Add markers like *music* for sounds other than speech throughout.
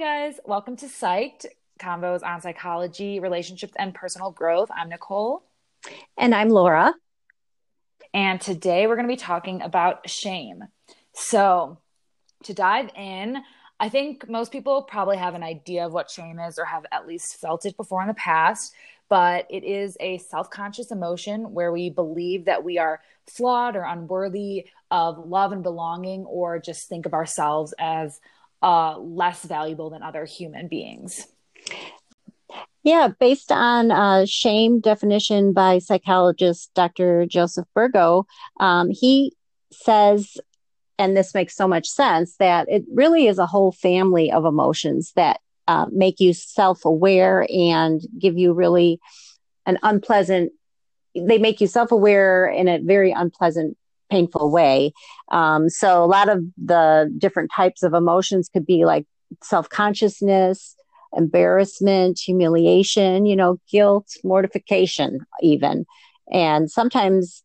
Hi, guys. Welcome to Psyched Convos on Psychology, Relationships, and Personal Growth. I'm Nicole. And I'm Laura. And today we're going to be talking about shame. So, to dive in, I think most people probably have an idea of what shame is or have at least felt it before in the past, but it is a self conscious emotion where we believe that we are flawed or unworthy of love and belonging, or just think of ourselves as uh, less valuable than other human beings. Yeah, based on uh, shame definition by psychologist Dr. Joseph Burgo, um, he says, and this makes so much sense, that it really is a whole family of emotions that uh, make you self aware and give you really an unpleasant, they make you self aware in a very unpleasant painful way. Um, so a lot of the different types of emotions could be like self consciousness, embarrassment, humiliation, you know, guilt, mortification, even. And sometimes,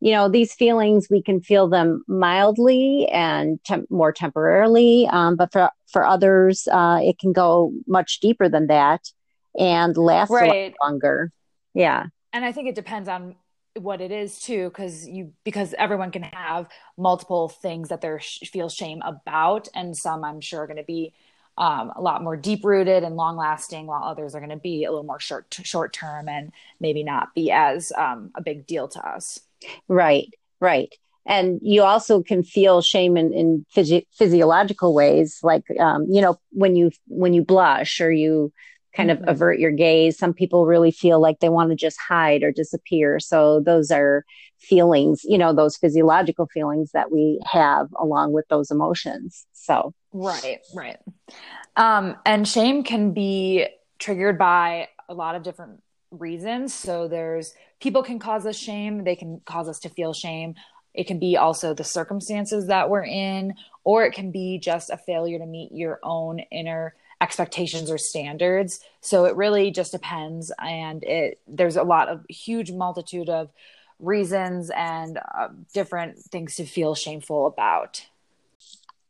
you know, these feelings, we can feel them mildly and more temporarily. Um, but for, for others, uh, it can go much deeper than that and last right. longer. Yeah. And I think it depends on what it is too because you because everyone can have multiple things that they feel shame about and some i'm sure are going to be um, a lot more deep rooted and long lasting while others are going to be a little more short short term and maybe not be as um, a big deal to us. Right right. And you also can feel shame in, in physio- physiological ways like um, you know when you when you blush or you kind mm-hmm. of avert your gaze. Some people really feel like they want to just hide or disappear. So those are feelings, you know, those physiological feelings that we have along with those emotions. So, right, right. Um, and shame can be triggered by a lot of different reasons. So there's people can cause us shame, they can cause us to feel shame. It can be also the circumstances that we're in, or it can be just a failure to meet your own inner expectations or standards. So it really just depends. And it, there's a lot of huge multitude of reasons and uh, different things to feel shameful about.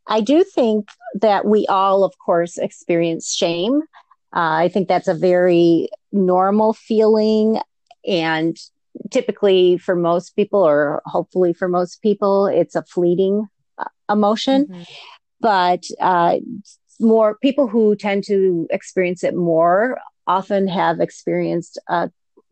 I do think that we all, of course, experience shame. Uh, I think that's a very normal feeling. And typically, for most people, or hopefully for most people, it's a fleeting uh, emotion. Mm-hmm. But uh, more people who tend to experience it more often have experienced uh,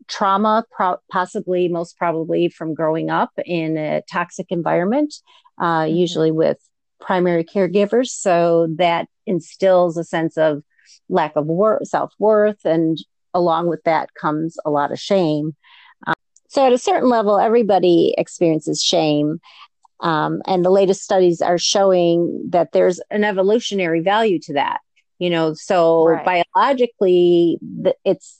trauma, pro- possibly most probably from growing up in a toxic environment, uh, mm-hmm. usually with primary caregivers. So that instills a sense of lack of wor- self worth, and along with that comes a lot of shame. Um, so, at a certain level, everybody experiences shame. Um, and the latest studies are showing that there's an evolutionary value to that. You know, so right. biologically, it's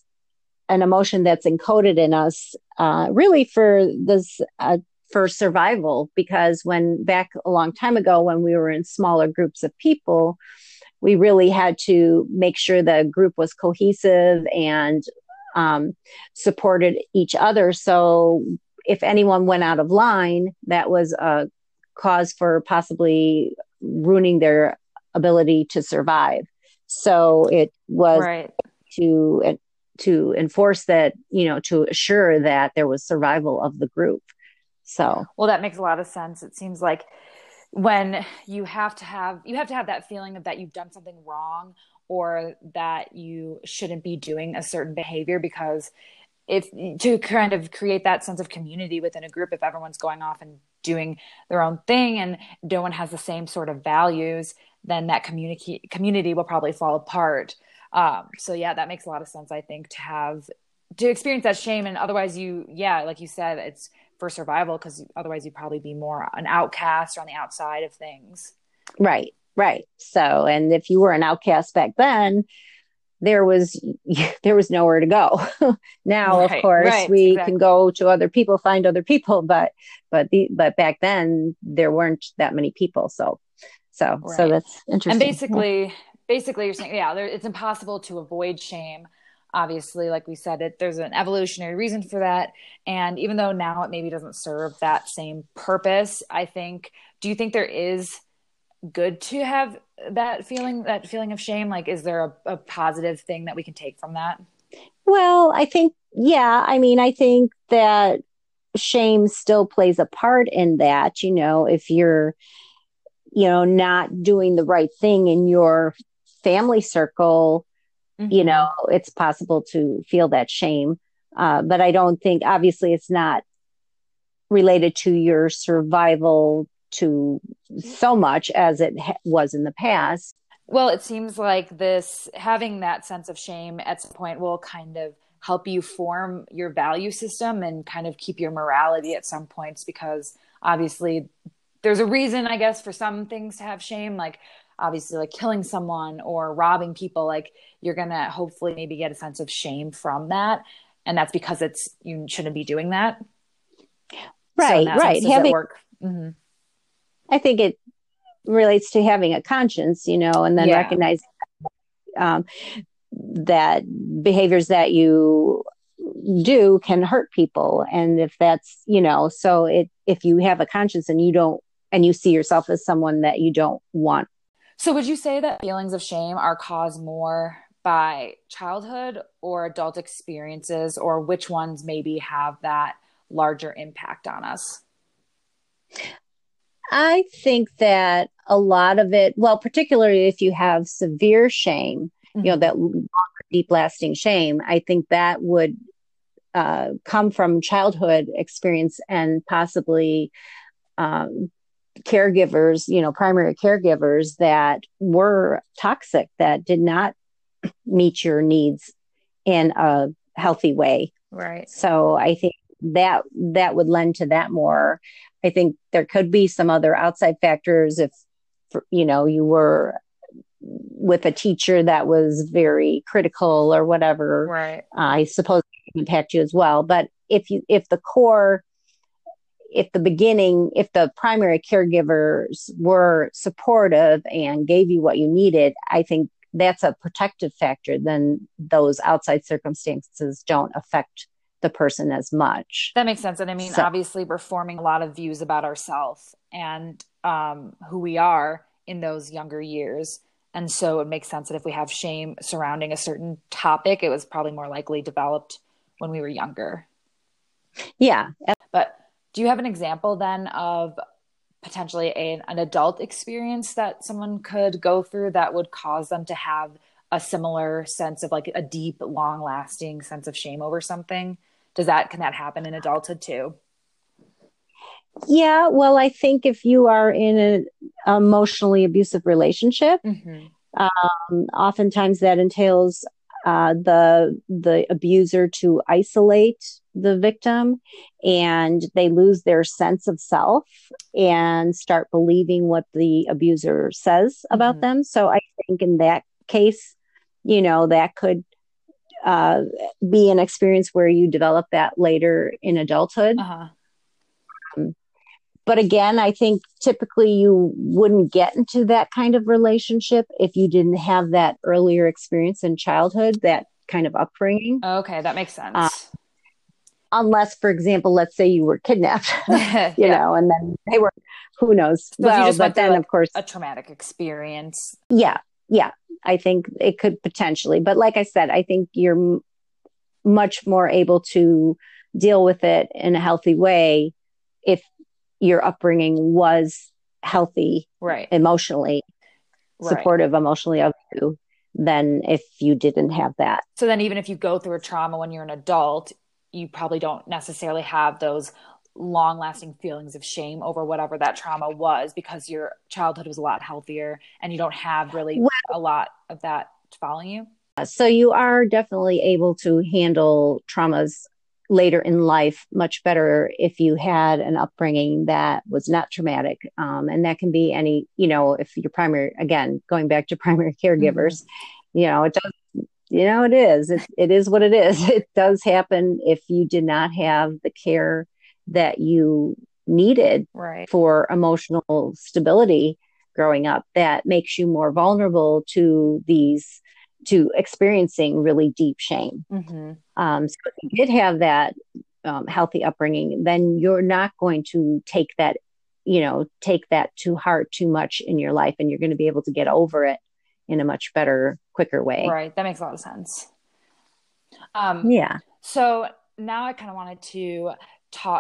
an emotion that's encoded in us, uh, really for this uh, for survival. Because when back a long time ago, when we were in smaller groups of people, we really had to make sure the group was cohesive and um, supported each other. So if anyone went out of line, that was a cause for possibly ruining their ability to survive. So it was right. to to enforce that, you know, to assure that there was survival of the group. So well, that makes a lot of sense. It seems like when you have to have you have to have that feeling of that you've done something wrong or that you shouldn't be doing a certain behavior because if to kind of create that sense of community within a group if everyone's going off and doing their own thing and no one has the same sort of values then that community community will probably fall apart. Um, so yeah that makes a lot of sense i think to have to experience that shame and otherwise you yeah like you said it's for survival because otherwise you'd probably be more an outcast or on the outside of things. Right right. So and if you were an outcast back then there was *laughs* there was nowhere to go *laughs* now right, of course right, we exactly. can go to other people find other people but but the but back then there weren't that many people so so right. so that's interesting and basically yeah. basically you're saying yeah there, it's impossible to avoid shame obviously like we said it there's an evolutionary reason for that and even though now it maybe doesn't serve that same purpose i think do you think there is good to have that feeling that feeling of shame? Like is there a, a positive thing that we can take from that? Well i think yeah i mean i think that shame still plays a part in that you know if you're you know not doing the right thing in your family circle mm-hmm. you know it's possible to feel that shame. Uh, but i don't think obviously it's not related to your survival to so much as it ha- was in the past. Well it seems like this having that sense of shame at some point will kind of help you form your value system and kind of keep your morality at some points because obviously there's a reason i guess for some things to have shame like obviously like killing someone or robbing people like you're gonna hopefully maybe get a sense of shame from that. And that's because it's you shouldn't be doing that. Right so right. having work? Mm-hmm. I think it relates to having a conscience you know and then yeah. recognizing um, that behaviors that you do can hurt people. And if that's you know so it if you have a conscience and you don't and you see yourself as someone that you don't want. So would you say that feelings of shame are caused more by childhood or adult experiences or which ones maybe have that larger impact on us i think that a lot of it well particularly if you have severe shame mm-hmm. you know mm-hmm. that deep lasting shame i think that would uh, come from childhood experience and possibly um, caregivers you know primary caregivers that were toxic that did not *clears throat* meet your needs in a healthy way right so i think that that would lend to that more i think there could be some other outside factors if you know you were with a teacher that was very critical or whatever. Right. Uh, i suppose impact you as well. But if you if the core if the beginning if the primary caregivers were supportive and gave you what you needed i think that's a protective factor then those outside circumstances don't affect the person as much that makes sense and i mean so, obviously we're forming a lot of views about ourselves and um, who we are in those younger years and so it makes sense that if we have shame surrounding a certain topic, it was probably more likely developed when we were younger. Yeah. But do you have an example then of potentially a, an adult experience that someone could go through that would cause them to have a similar sense of like a deep, long lasting sense of shame over something? Does that, can that happen in adulthood too? Yeah, well, I think if you are in an emotionally abusive relationship, mm-hmm. um, oftentimes that entails uh, the the abuser to isolate the victim, and they lose their sense of self and start believing what the abuser says about mm-hmm. them. So I think in that case, you know, that could uh, be an experience where you develop that later in adulthood. Uh-huh. Um, but again, I think typically you wouldn't get into that kind of relationship if you didn't have that earlier experience in childhood, that kind of upbringing. Okay, that makes sense. Uh, unless, for example, let's say you were kidnapped, *laughs* you yeah. know, and then they were, who knows? So well, but then, like of course, a traumatic experience. Yeah, yeah. I think it could potentially, but like I said, I think you're m- much more able to deal with it in a healthy way if your upbringing was healthy right emotionally right. supportive emotionally of you than if you didn't have that so then even if you go through a trauma when you're an adult you probably don't necessarily have those long lasting feelings of shame over whatever that trauma was because your childhood was a lot healthier and you don't have really well, a lot of that following you? So you are definitely able to handle traumas later in life much better if you had an upbringing that was not traumatic um, and that can be any you know if your primary again going back to *laughs* primary caregivers mm-hmm. you know it does you know it is. It, it is what it is. *laughs* It does happen if you did not have the care that you needed right. for emotional stability growing up that makes you more vulnerable to these to experiencing really deep shame. Mm-hmm. Um, so if you did have that um, healthy upbringing, then you're not going to take that you know take that to heart too much in your life and you're going to be able to get over it in a much better quicker way right that makes a lot of sense um yeah so now i kind of wanted to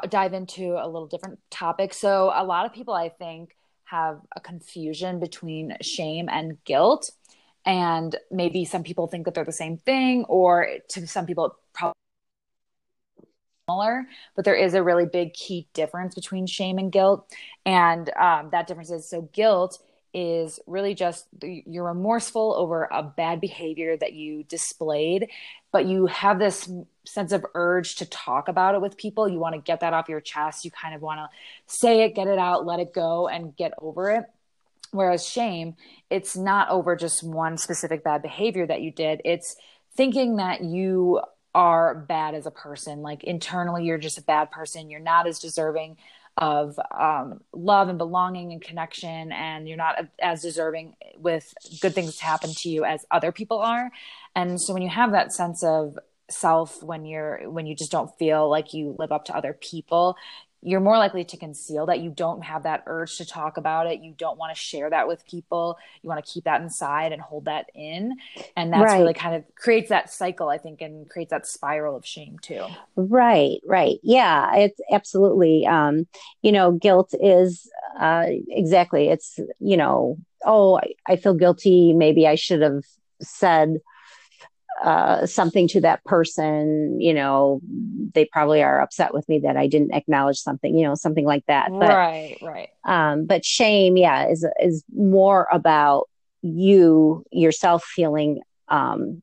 dive into a little different topic. So a lot of people i think have a confusion between shame and guilt. And maybe some people think that they're the same thing or to some people probably similar, but there is a really big key difference between shame and guilt. And um, that difference is so guilt is really just you're remorseful over a bad behavior that you displayed, but you have this sense of urge to talk about it with people. You want to get that off your chest. You kind of want to say it, get it out, let it go, and get over it. Whereas shame, it's not over just one specific bad behavior that you did. It's thinking that you are bad as a person. Like internally, you're just a bad person. You're not as deserving of um, love and belonging and connection, and you're not as deserving with good things to happen to you as other people are. And so, when you have that sense of self when you're when you just don't feel like you live up to other people you're more likely to conceal that you don't have that urge to talk about it. You don't want to share that with people. You want to keep that inside and hold that in. And that's right. really kind of creates that cycle i think and creates that spiral of shame too. Right right. Yeah it's absolutely um you know guilt is uh exactly it's you know oh I, I feel guilty. Maybe i should have said uh, something to that person, you know, they probably are upset with me that I didn't acknowledge something, you know, something like that. But, right, right. Um, but shame, yeah, is is more about you yourself feeling um,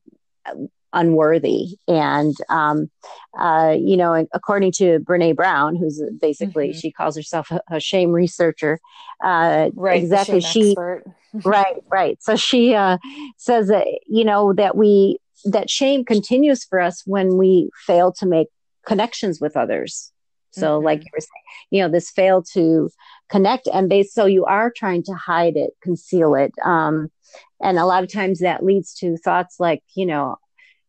unworthy, and um, uh, you know, according to Brene Brown, who's basically mm-hmm. she calls herself a, a shame researcher. Uh, right, exactly. She *laughs* right, right. So she uh, says that you know that we that shame continues for us when we fail to make connections with others. So, mm-hmm. like you were saying, you know, this fail to connect and base. So you are trying to hide it, conceal it. Um, and a lot of times that leads to thoughts like, you know,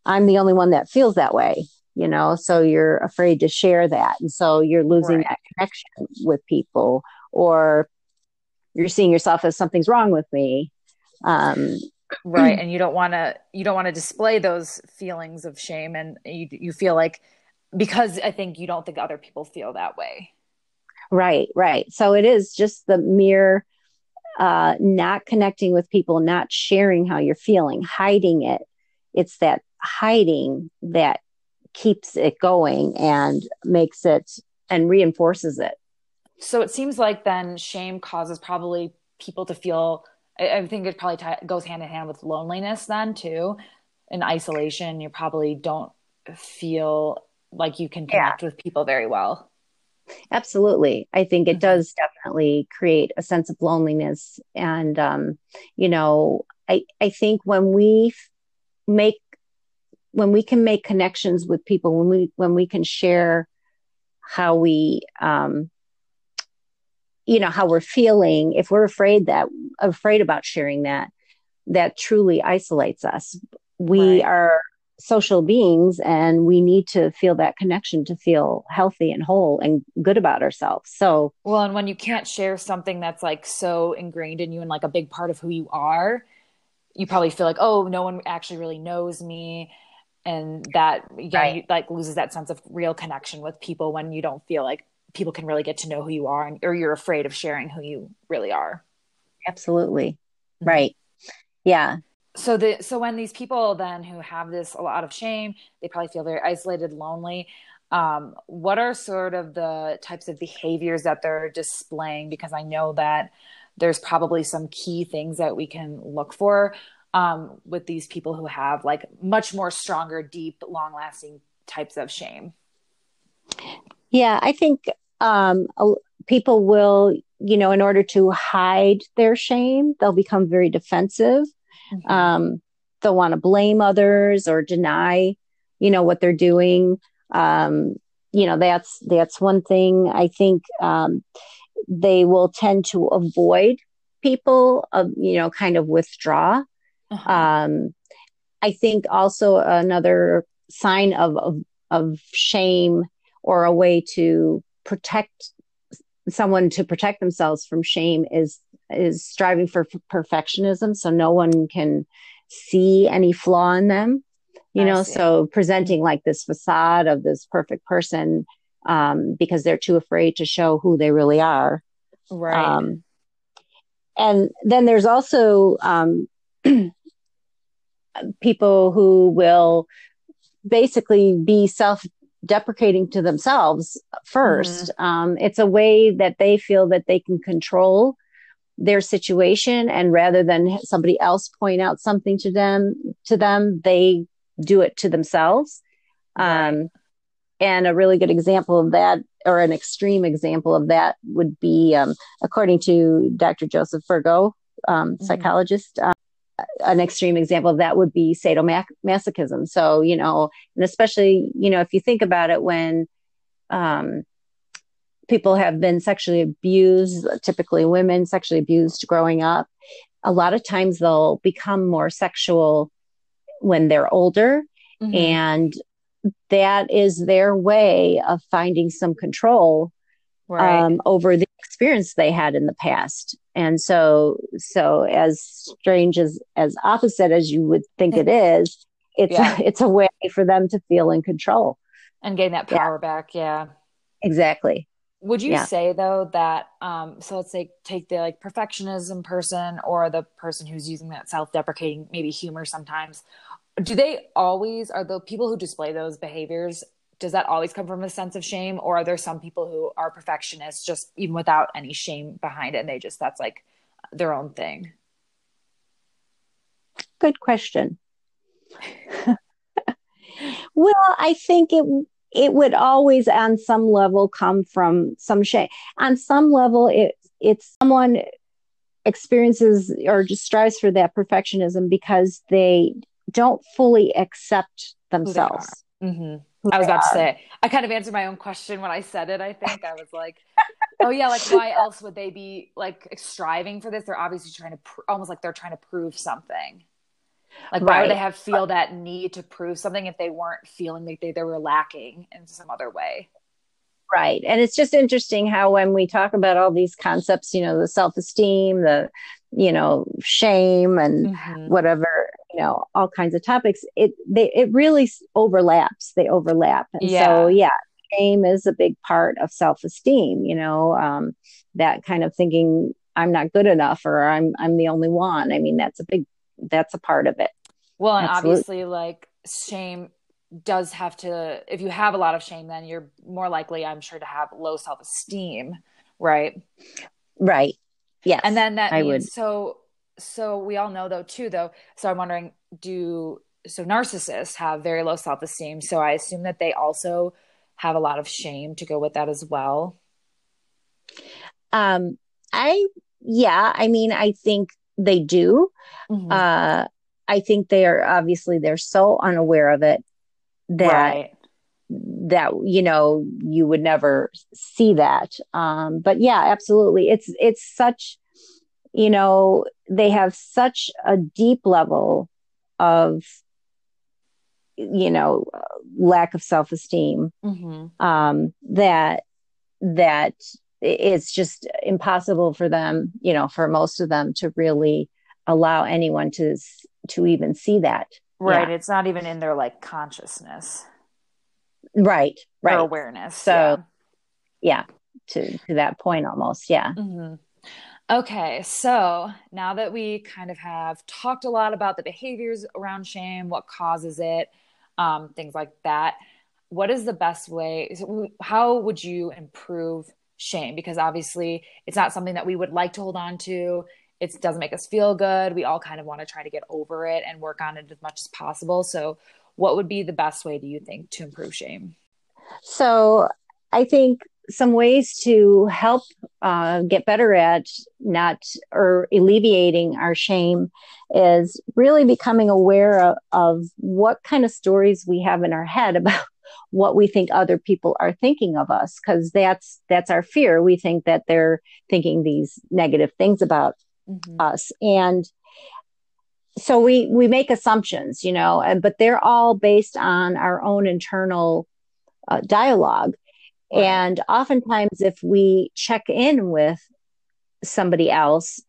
I'm the only one that feels that way, you know, so you're afraid to share that. And so you're losing right. that connection with people or you're seeing yourself as something's wrong with me. Um, right. *clears throat* And you don't want to you don't want to display those feelings of shame and you you feel like because i think you don't think other people feel that way. Right right. So it is just the mere uh not connecting with people not sharing how you're feeling hiding it. It's that hiding that keeps it going and makes it and reinforces it. So it seems like then shame causes probably people to feel I, I think it probably t- goes hand in hand with loneliness then too. In isolation, you probably don't feel like you can connect yeah. with people very well. Absolutely. I think it mm-hmm. does definitely create a sense of loneliness. And, um, you know, I, I think when we make, when we can make connections with people, when we, when we can share how we, um, you know how we're feeling if we're afraid that afraid about sharing that that truly isolates us we right. are social beings and we need to feel that connection to feel healthy and whole and good about ourselves so well and when you can't share something that's like so ingrained in you and like a big part of who you are you probably feel like oh no one actually really knows me and that yeah right. you, like loses that sense of real connection with people when you don't feel like people can really get to know who you are and, or you're afraid of sharing who you really are. Absolutely. Mm-hmm. right. Yeah. So the so when these people then who have this a lot of shame they probably feel very isolated lonely um, what are sort of the types of behaviors that they're displaying? Because i know that there's probably some key things that we can look for um, with these people who have like much more stronger deep long lasting types of shame yeah i think um, people will, you know, in order to hide their shame, they'll become very defensive. Mm-hmm. Um, they'll want to blame others or deny, you know, what they're doing. Um, you know, that's that's one thing. I think um, they will tend to avoid people, uh, you know, kind of withdraw. Uh-huh. Um, I think also another sign of, of of shame or a way to protect someone to protect themselves from shame is is striving for perfectionism. So no one can see any flaw in them you I know see. so presenting like this facade of this perfect person um, because they're too afraid to show who they really are. Right. Um, and then there's also um, *clears throat* people who will basically be self deprecating to themselves 1st mm-hmm. um, it's a way that they feel that they can control their situation and rather than somebody else point out something to them to them they do it to themselves um, and a really good example of that or an extreme example of that would be um, according to dr joseph Burgo um, mm-hmm. psychologist uh, an extreme example of that would be sadomasochism. So, you know, and especially, you know, if you think about it, when um, people have been sexually abused, typically women sexually abused growing up, a lot of times they'll become more sexual when they're older. Mm-hmm. And that is their way of finding some control right. um, over the experience they had in the past and so so as strange as as opposite as you would think it *laughs* is it's yeah. a, it's a way for them to feel in control and gain that power yeah. back yeah exactly would you yeah. say though that um so let's say take the like perfectionism person or the person who's using that self-deprecating maybe humor sometimes do they always are the people who display those behaviors does that always come from a sense of shame or are there some people who are perfectionists just even without any shame behind it and they just that's like their own thing? Good question. *laughs* Well i think it it would always on some level come from some shame. On some level it it's someone experiences or just strives for that perfectionism because they don't fully accept themselves. Mm-hmm. I was about to say, I kind of answered my own question when I said it. I think I was like, oh yeah, like why else would they be like striving for this? They're obviously trying to pr- almost like they're trying to prove something. Like why right. would they have feel that need to prove something if they weren't feeling like they, they were lacking in some other way? Right. And it's just interesting how when we talk about all these concepts, you know, the self-esteem, the you know, shame and mm-hmm. whatever, you know, all kinds of topics, it they it really overlaps. They overlap. And yeah. so yeah, shame is a big part of self-esteem, you know, um, that kind of thinking I'm not good enough or I'm I'm the only one. I mean, that's a big that's a part of it. Well, and Absolutely. obviously like shame does have to if you have a lot of shame then you're more likely i'm sure to have low self-esteem right right yes and then that I means would. so so we all know though too though so i'm wondering do so narcissists have very low self-esteem so i assume that they also have a lot of shame to go with that as well um i yeah i mean i think they do mm-hmm. uh i think they are obviously they're so unaware of it that right. that you know you would never see that um but yeah absolutely it's it's such you know they have such a deep level of you know lack of self-esteem mm-hmm. um that that it's just impossible for them you know for most of them to really allow anyone to to even see that Right. Yeah. It's not even in their like consciousness. Right. Right. Or awareness. So yeah. yeah. to to that point almost. Yeah. Mm-hmm. Okay, so now that we kind of have talked a lot about the behaviors around shame, what causes it, um, things like that, what is the best way? How would you improve shame? Because obviously, it's not something that we would like to hold on to it doesn't make us feel good. We all kind of want to try to get over it and work on it as much as possible. So, what would be the best way, do you think, to improve shame? So, I think some ways to help uh, get better at not or alleviating our shame is really becoming aware of, of what kind of stories we have in our head *laughs* about what we think other people are thinking of us because that's that's our fear we think that they're thinking these negative things about mm-hmm. us and so we we make assumptions you know and but they're all based on our own internal uh, dialogue. And oftentimes, if we check in with somebody else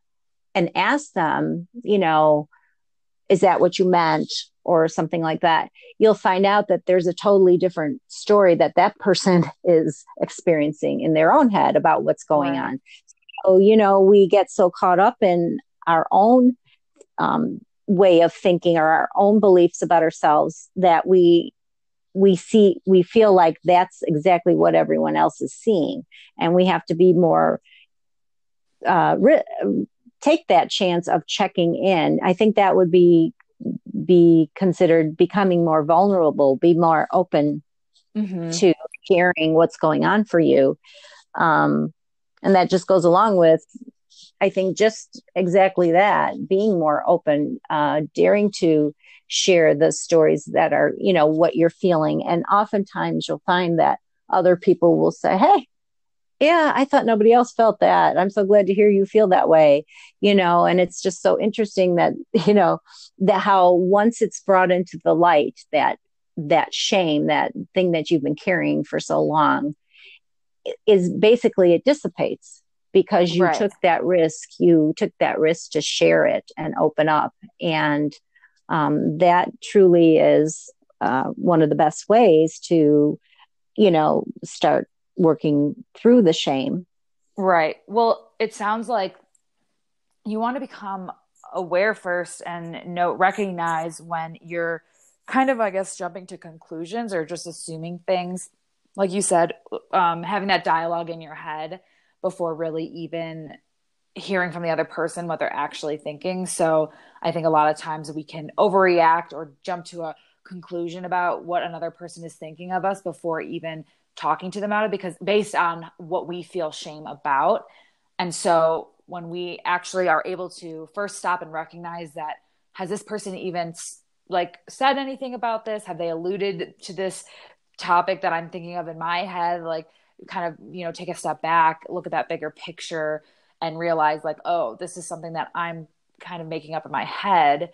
and ask them, you know, is that what you meant? Or something like that, you'll find out that there's a totally different story that that person *laughs* is experiencing in their own head about what's going right. on. So, you know, we get so caught up in our own um, way of thinking or our own beliefs about ourselves that we we see we feel like that's exactly what everyone else is seeing. And we have to be more uh, re- take that chance of checking in. I think that would be be considered becoming more vulnerable be more open mm-hmm. to hearing what's going on for you. Um, and that just goes along with i think just exactly that being more open uh, daring to share the stories that are you know what you're feeling. And oftentimes you'll find that other people will say hey yeah i thought nobody else felt that. I'm so glad to hear you feel that way you know? And it's just so interesting that *laughs* you know that how once it's brought into the light that that shame that thing that you've been carrying for so long is basically it dissipates because you right. took that risk you took that risk to share it and open up. And um, that truly is uh, one of the best ways to you know start working through the shame. Right. Well, it sounds like you want to become aware first and know recognize when you're kind of i guess jumping to conclusions or just assuming things like you said um, having that dialogue in your head before really even hearing from the other person what they're actually thinking so i think a lot of times we can overreact or jump to a conclusion about what another person is thinking of us before even talking to them about it because based on what we feel shame about. And so when we actually are able to first stop and recognize that has this person even like said anything about this? Have they alluded to this topic that I'm thinking of in my head? Like kind of, you know, take a step back, look at that bigger picture and realize like, oh, this is something that I'm kind of making up in my head.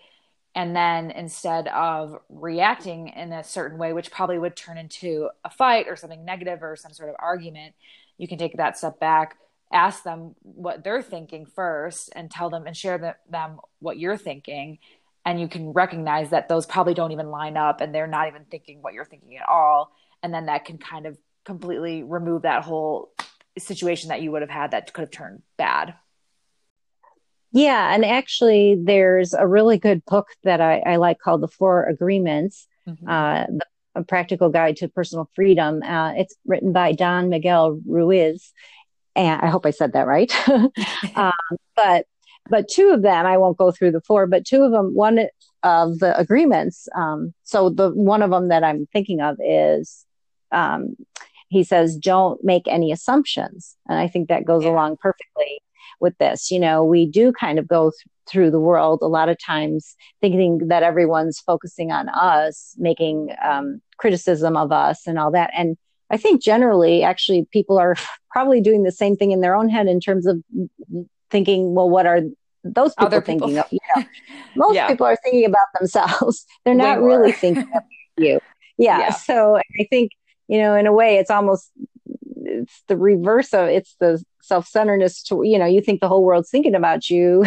And then instead of reacting in a certain way which probably would turn into a fight or something negative or some sort of argument you can take that step back ask them what they're thinking first and tell them and share the, them what you're thinking. And you can recognize that those probably don't even line up and they're not even thinking what you're thinking at all. And then that can kind of completely remove that whole situation that you would have had that could have turned bad yeah, and actually, there's a really good book that I, I like called The Four Agreements, mm-hmm. uh, the, A Practical Guide to Personal Freedom. Uh, it's written by Don Miguel Ruiz, and I hope I said that right. *laughs* *laughs* um, but but two of them, I won't go through the four, but two of them, one of the agreements. Um, so the one of them that I'm thinking of is. Um, he says, don't make any assumptions. And I think that goes yeah. along perfectly with this. You know, we do kind of go th- through the world a lot of times thinking that everyone's focusing on us, making um, criticism of us and all that. And I think generally, actually, people are *laughs* probably doing the same thing in their own head in terms of thinking, well, what are those people, Other thinking of? You know, *laughs* most yeah. people are thinking about themselves. *laughs* They're not really thinking of you. Yeah. yeah. So I think, you know, in a way, it's almost it's the reverse of it's the self-centeredness to you know you think the whole world's thinking about you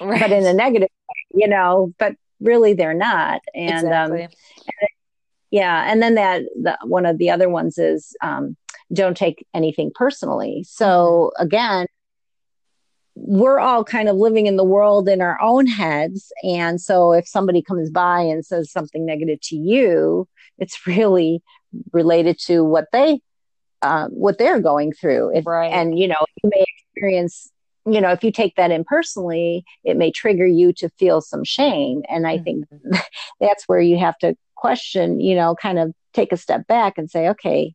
right. *laughs* but in a negative way, you know but really they're not and um, exactly. um and, yeah and then that the, one of the other ones is um don't take anything personally so mm-hmm. again we're all kind of living in the world in our own heads and so if somebody comes by and says something negative to you it's really related to what they um, what they're going through. If, right. And, you know, you may experience, you know, if you take that in personally, it may trigger you to feel some shame. And I mm-hmm. think *laughs* that's where you have to question, you know, kind of take a step back and say, okay,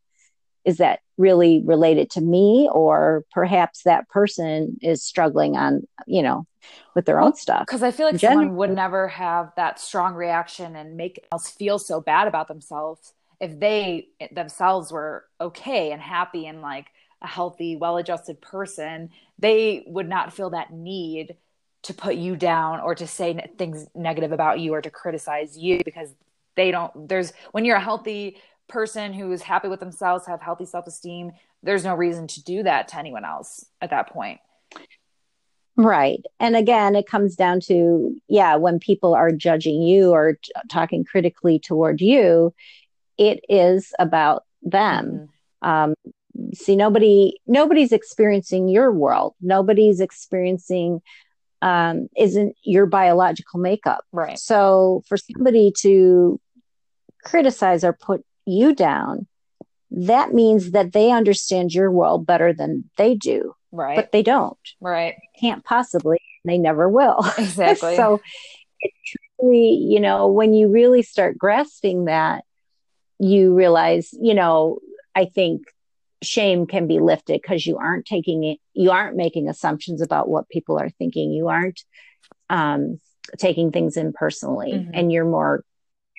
is that really related to me? Or perhaps that person is struggling on, you know, with their well, own stuff. Because I feel like Gen- someone would never have that strong reaction and make else feel so bad about themselves if they themselves were okay and happy and like a healthy, well adjusted person, they would not feel that need to put you down or to say things negative about you or to criticize you because they don't, there's, when you're a healthy person who's happy with themselves, have healthy self esteem, there's no reason to do that to anyone else at that point. Right. And again, it comes down to, yeah, when people are judging you or t- talking critically toward you, it is about them. Mm-hmm. Um, see, nobody, nobody's experiencing your world. Nobody's experiencing, um, isn't your biological makeup. Right. So for somebody to criticize or put you down, that means that they understand your world better than they do. Right. But they don't. Right. Can't possibly. They never will. *laughs* Exactly. so it's truly, you know, when you really start grasping that, you realize, you know, I think shame can be lifted because you aren't taking it, you aren't making assumptions about what people are thinking. You aren't um, taking things in personally, mm-hmm. and you're more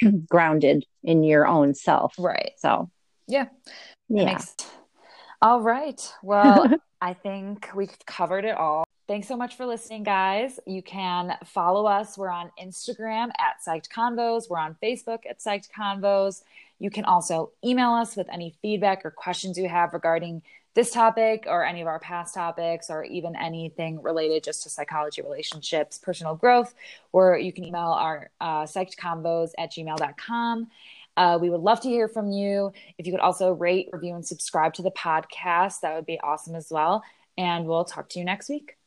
*clears throat* grounded in your own self. Right. So, yeah. Yeah. Makes... All right. Well, *laughs* I think we've covered it all. Thanks so much for listening, guys. You can follow us. We're on Instagram at Psyched Convos. We're on Facebook at Psyched Convos. You can also email us with any feedback or questions you have regarding this topic or any of our past topics or even anything related just to psychology, relationships, personal growth, or you can email our uh, psychedconvos at gmail.com. Uh, we would love to hear from you. If you could also rate, review, and subscribe to the podcast, that would be awesome as well. And we'll talk to you next week.